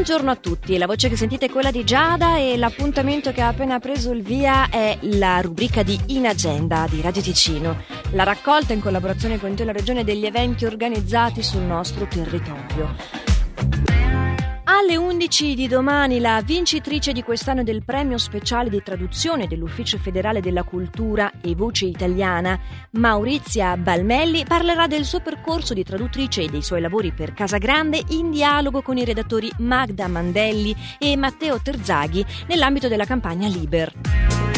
Buongiorno a tutti, la voce che sentite è quella di Giada e l'appuntamento che ha appena preso il via è la rubrica di In Agenda di Radio Ticino, la raccolta in collaborazione con la Regione degli eventi organizzati sul nostro territorio. Alle 11 di domani la vincitrice di quest'anno del premio speciale di traduzione dell'Ufficio federale della cultura e voce italiana, Maurizia Balmelli, parlerà del suo percorso di traduttrice e dei suoi lavori per Casa Grande in dialogo con i redattori Magda Mandelli e Matteo Terzaghi nell'ambito della campagna Liber.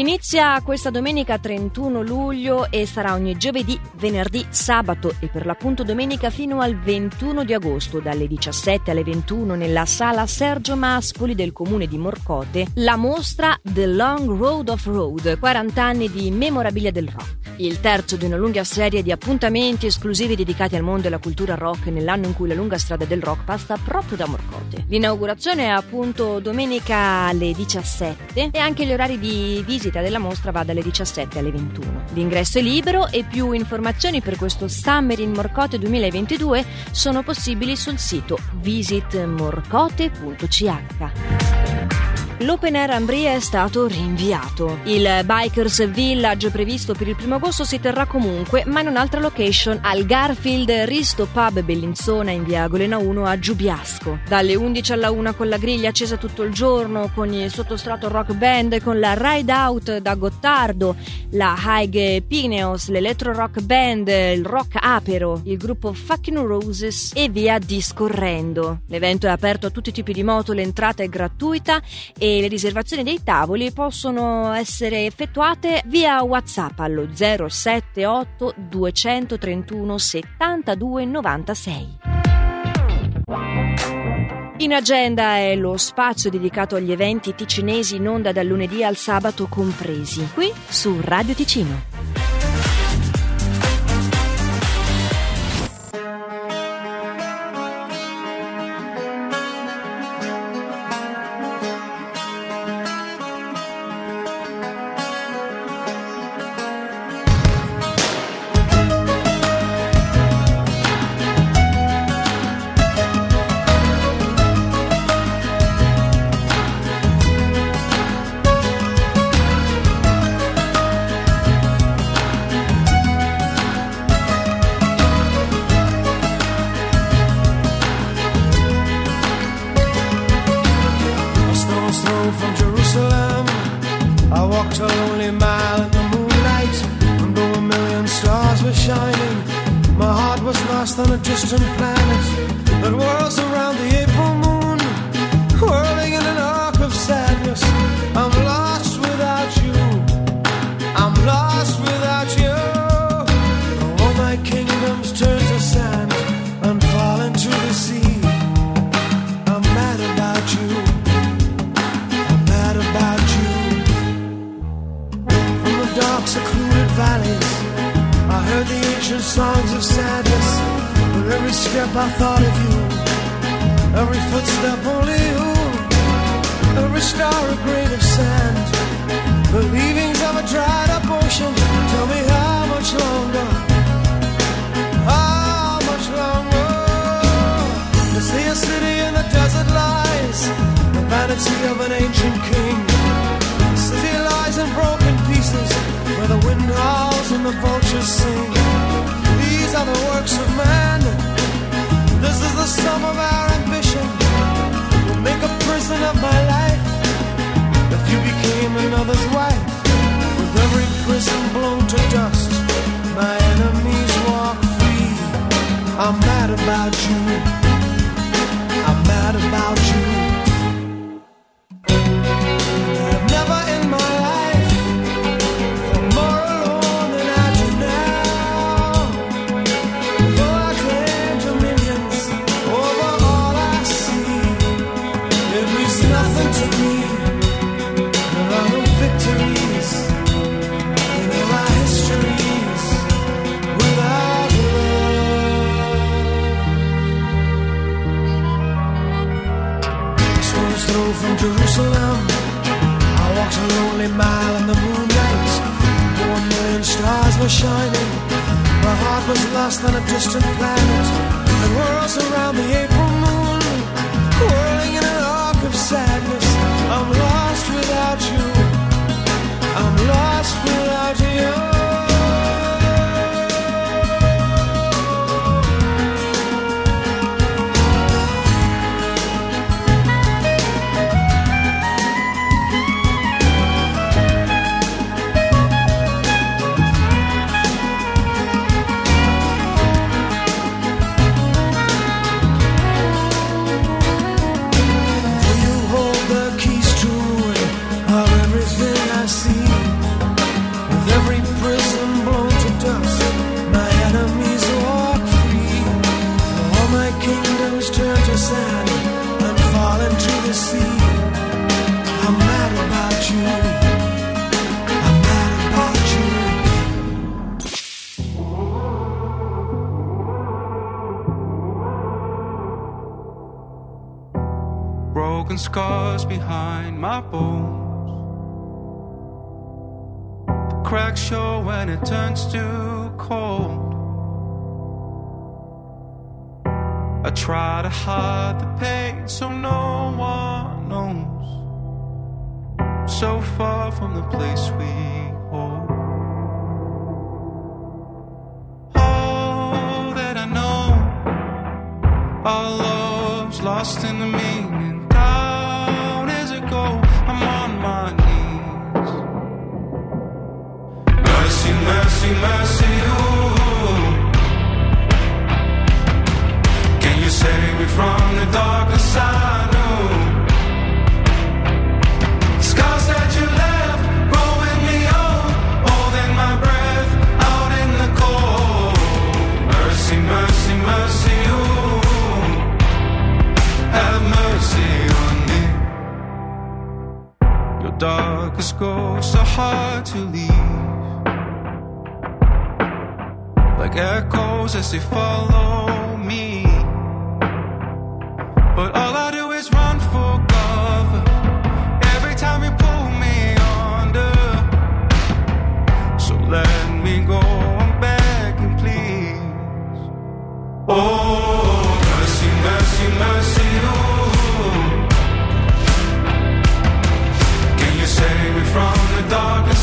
Inizia questa domenica 31 luglio e sarà ogni giovedì, venerdì, sabato e per l'appunto domenica fino al 21 di agosto dalle 17 alle 21 nella sala Sergio Maspoli del comune di Morcote la mostra The Long Road of Road, 40 anni di memorabilia del rock il terzo di una lunga serie di appuntamenti esclusivi dedicati al mondo e alla cultura rock nell'anno in cui la lunga strada del rock passa proprio da Morcote. L'inaugurazione è appunto domenica alle 17 e anche gli orari di visita della mostra va dalle 17 alle 21. L'ingresso è libero e più informazioni per questo Summer in Morcote 2022 sono possibili sul sito visitmorcote.ch. L'Open Air Ambria è stato rinviato. Il Bikers Village previsto per il primo agosto si terrà comunque, ma in un'altra location, al Garfield Risto Pub Bellinzona in via Golena 1 a Giubiasco. Dalle 11 alla 1 con la griglia accesa tutto il giorno, con il sottostrato rock band, con la Ride Out da Gottardo, la High Pineos, l'Electro Rock Band, il Rock Apero, il gruppo Fucking Roses e via discorrendo. L'evento è aperto a tutti i tipi di moto, l'entrata è gratuita e le riservazioni dei tavoli possono essere effettuate via WhatsApp allo 078 231 72 96. In agenda è lo spazio dedicato agli eventi ticinesi in onda dal lunedì al sabato compresi, qui su Radio Ticino. Distant planets that whirls around the every step I thought of you, every footstep only you, every star a grain of sand, the leavings of a dried up ocean. Tell me how much longer, how much longer? To see a city in the desert lies, the vanity of an ancient king. The city lies in broken pieces, where the wind howls and the vultures sing. These are the works of man. Of my life. If you became another's wife, with every prison blown to dust, my enemies walk free. I'm mad about you. I'm mad about you. Jerusalem. I walked a lonely mile in the moonlight. One million stars were shining. My heart was lost on a distant planet. Broken scars behind my bones. The cracks show when it turns too cold. I try to hide the pain so no one knows. So far from the place we hold. All that I know, our love's lost in the meaning. Mercy, mercy, ooh. Can you save me from the darkness I know? Scars that you left, growing me old, holding my breath out in the cold. Mercy, mercy, mercy, ooh, have mercy on me. Your darkest ghosts are hard to leave, like echoes as they follow me. But all I do is run for cover every time you pull me under. So let me go, I'm begging, please. Oh, mercy, mercy, mercy, ooh. Can you save me from the darkness?